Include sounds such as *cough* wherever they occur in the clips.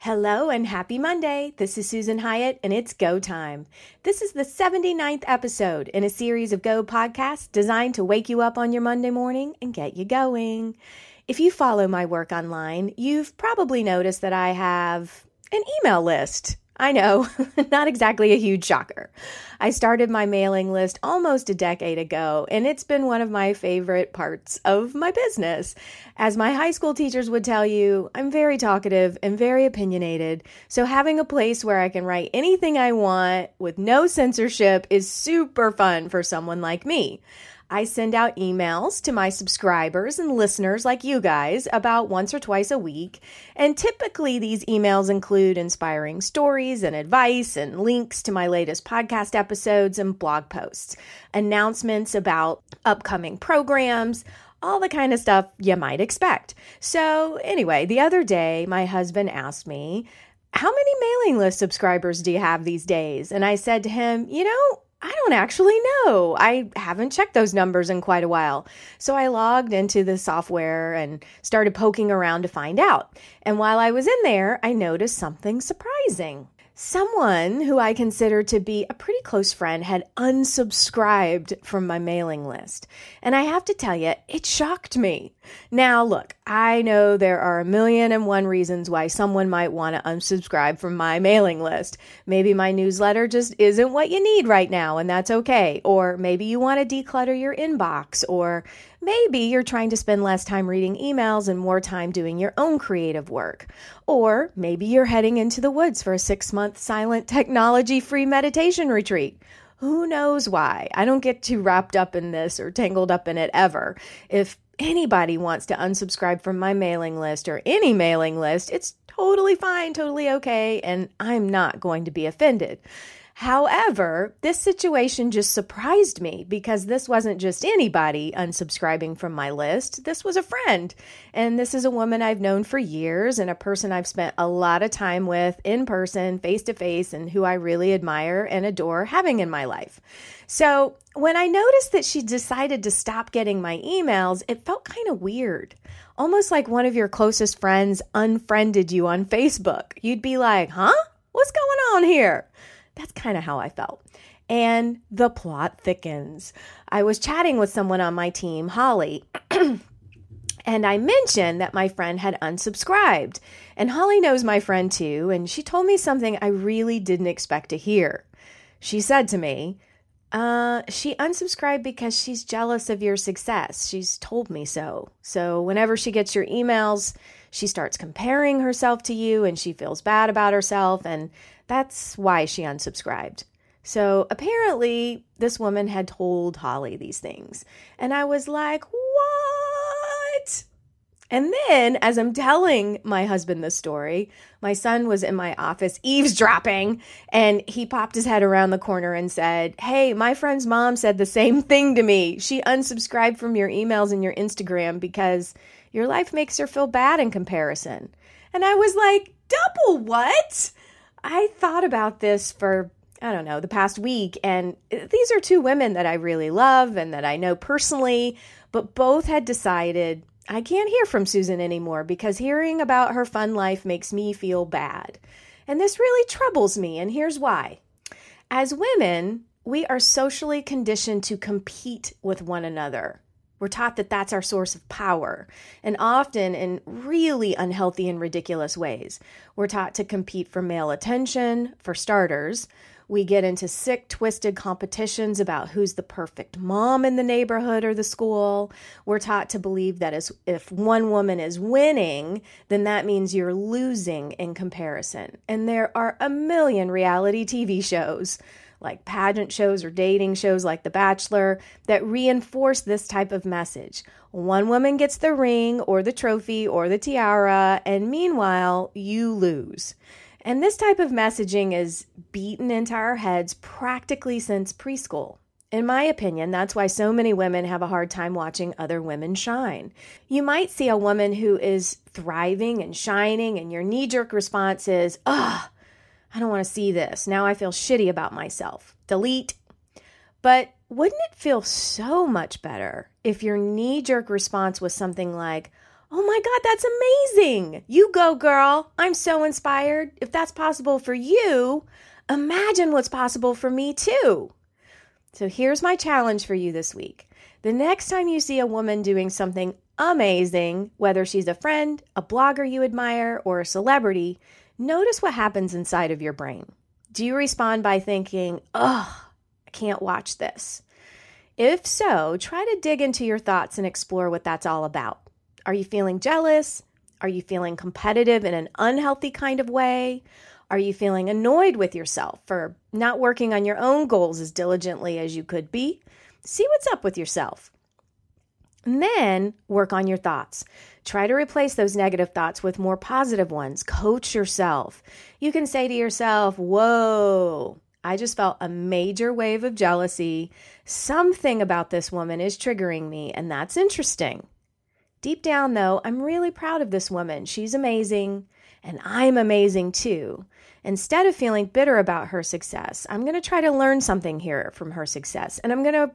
Hello and happy Monday. This is Susan Hyatt and it's go time. This is the 79th episode in a series of Go podcasts designed to wake you up on your Monday morning and get you going. If you follow my work online, you've probably noticed that I have an email list. I know, *laughs* not exactly a huge shocker. I started my mailing list almost a decade ago, and it's been one of my favorite parts of my business. As my high school teachers would tell you, I'm very talkative and very opinionated, so having a place where I can write anything I want with no censorship is super fun for someone like me. I send out emails to my subscribers and listeners like you guys about once or twice a week. And typically, these emails include inspiring stories and advice and links to my latest podcast episodes and blog posts, announcements about upcoming programs all the kind of stuff you might expect. So, anyway, the other day, my husband asked me, How many mailing list subscribers do you have these days? And I said to him, You know, I don't actually know. I haven't checked those numbers in quite a while. So I logged into the software and started poking around to find out. And while I was in there, I noticed something surprising. Someone who I consider to be a pretty close friend had unsubscribed from my mailing list. And I have to tell you, it shocked me. Now, look, I know there are a million and one reasons why someone might want to unsubscribe from my mailing list. Maybe my newsletter just isn't what you need right now, and that's okay. Or maybe you want to declutter your inbox, or Maybe you're trying to spend less time reading emails and more time doing your own creative work. Or maybe you're heading into the woods for a six month silent technology free meditation retreat. Who knows why? I don't get too wrapped up in this or tangled up in it ever. If anybody wants to unsubscribe from my mailing list or any mailing list, it's totally fine, totally okay, and I'm not going to be offended. However, this situation just surprised me because this wasn't just anybody unsubscribing from my list. This was a friend. And this is a woman I've known for years and a person I've spent a lot of time with in person, face to face, and who I really admire and adore having in my life. So when I noticed that she decided to stop getting my emails, it felt kind of weird. Almost like one of your closest friends unfriended you on Facebook. You'd be like, huh? What's going on here? That's kind of how I felt. And the plot thickens. I was chatting with someone on my team, Holly, *clears throat* and I mentioned that my friend had unsubscribed. And Holly knows my friend too, and she told me something I really didn't expect to hear. She said to me, uh, she unsubscribed because she's jealous of your success. She's told me so. So whenever she gets your emails, she starts comparing herself to you and she feels bad about herself. And that's why she unsubscribed. So apparently, this woman had told Holly these things. And I was like, what? And then, as I'm telling my husband this story, my son was in my office eavesdropping and he popped his head around the corner and said, Hey, my friend's mom said the same thing to me. She unsubscribed from your emails and your Instagram because your life makes her feel bad in comparison. And I was like, Double what? I thought about this for, I don't know, the past week. And these are two women that I really love and that I know personally, but both had decided I can't hear from Susan anymore because hearing about her fun life makes me feel bad. And this really troubles me, and here's why. As women, we are socially conditioned to compete with one another. We're taught that that's our source of power, and often in really unhealthy and ridiculous ways. We're taught to compete for male attention, for starters. We get into sick, twisted competitions about who's the perfect mom in the neighborhood or the school. We're taught to believe that as, if one woman is winning, then that means you're losing in comparison. And there are a million reality TV shows like pageant shows or dating shows like The Bachelor that reinforce this type of message. One woman gets the ring or the trophy or the tiara, and meanwhile, you lose. And this type of messaging is beaten into our heads practically since preschool. In my opinion, that's why so many women have a hard time watching other women shine. You might see a woman who is thriving and shining, and your knee jerk response is, ugh, I don't want to see this. Now I feel shitty about myself. Delete. But wouldn't it feel so much better if your knee jerk response was something like, Oh my God, that's amazing! You go, girl! I'm so inspired. If that's possible for you, imagine what's possible for me too. So here's my challenge for you this week. The next time you see a woman doing something amazing, whether she's a friend, a blogger you admire, or a celebrity, notice what happens inside of your brain. Do you respond by thinking, oh, I can't watch this? If so, try to dig into your thoughts and explore what that's all about. Are you feeling jealous? Are you feeling competitive in an unhealthy kind of way? Are you feeling annoyed with yourself for not working on your own goals as diligently as you could be? See what's up with yourself. Then work on your thoughts. Try to replace those negative thoughts with more positive ones. Coach yourself. You can say to yourself, Whoa, I just felt a major wave of jealousy. Something about this woman is triggering me, and that's interesting. Deep down, though, I'm really proud of this woman. She's amazing, and I'm amazing too. Instead of feeling bitter about her success, I'm going to try to learn something here from her success, and I'm going to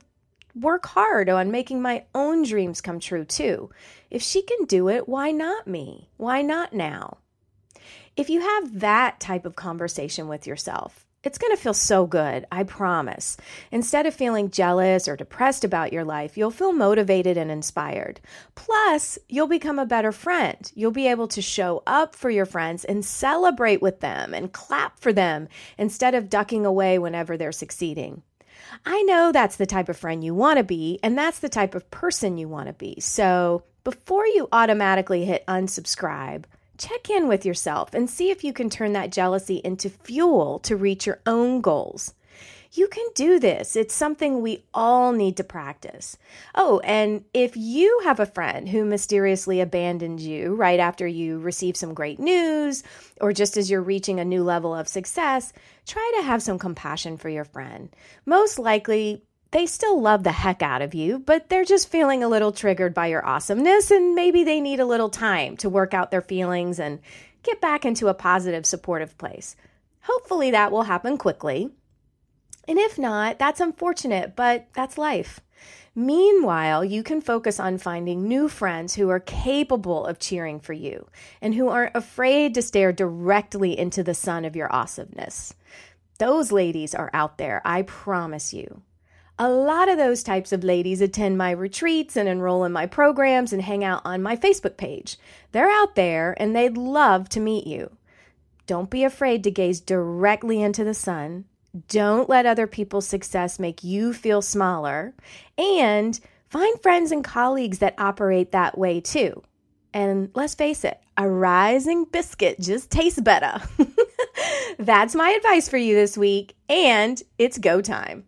work hard on making my own dreams come true too. If she can do it, why not me? Why not now? If you have that type of conversation with yourself, it's going to feel so good, I promise. Instead of feeling jealous or depressed about your life, you'll feel motivated and inspired. Plus, you'll become a better friend. You'll be able to show up for your friends and celebrate with them and clap for them instead of ducking away whenever they're succeeding. I know that's the type of friend you want to be, and that's the type of person you want to be. So before you automatically hit unsubscribe, check in with yourself and see if you can turn that jealousy into fuel to reach your own goals. You can do this. It's something we all need to practice. Oh, and if you have a friend who mysteriously abandoned you right after you receive some great news or just as you're reaching a new level of success, try to have some compassion for your friend. Most likely, they still love the heck out of you, but they're just feeling a little triggered by your awesomeness, and maybe they need a little time to work out their feelings and get back into a positive, supportive place. Hopefully, that will happen quickly. And if not, that's unfortunate, but that's life. Meanwhile, you can focus on finding new friends who are capable of cheering for you and who aren't afraid to stare directly into the sun of your awesomeness. Those ladies are out there, I promise you. A lot of those types of ladies attend my retreats and enroll in my programs and hang out on my Facebook page. They're out there and they'd love to meet you. Don't be afraid to gaze directly into the sun don't let other people's success make you feel smaller. And find friends and colleagues that operate that way too. And let's face it, a rising biscuit just tastes better. *laughs* That's my advice for you this week, and it's go time.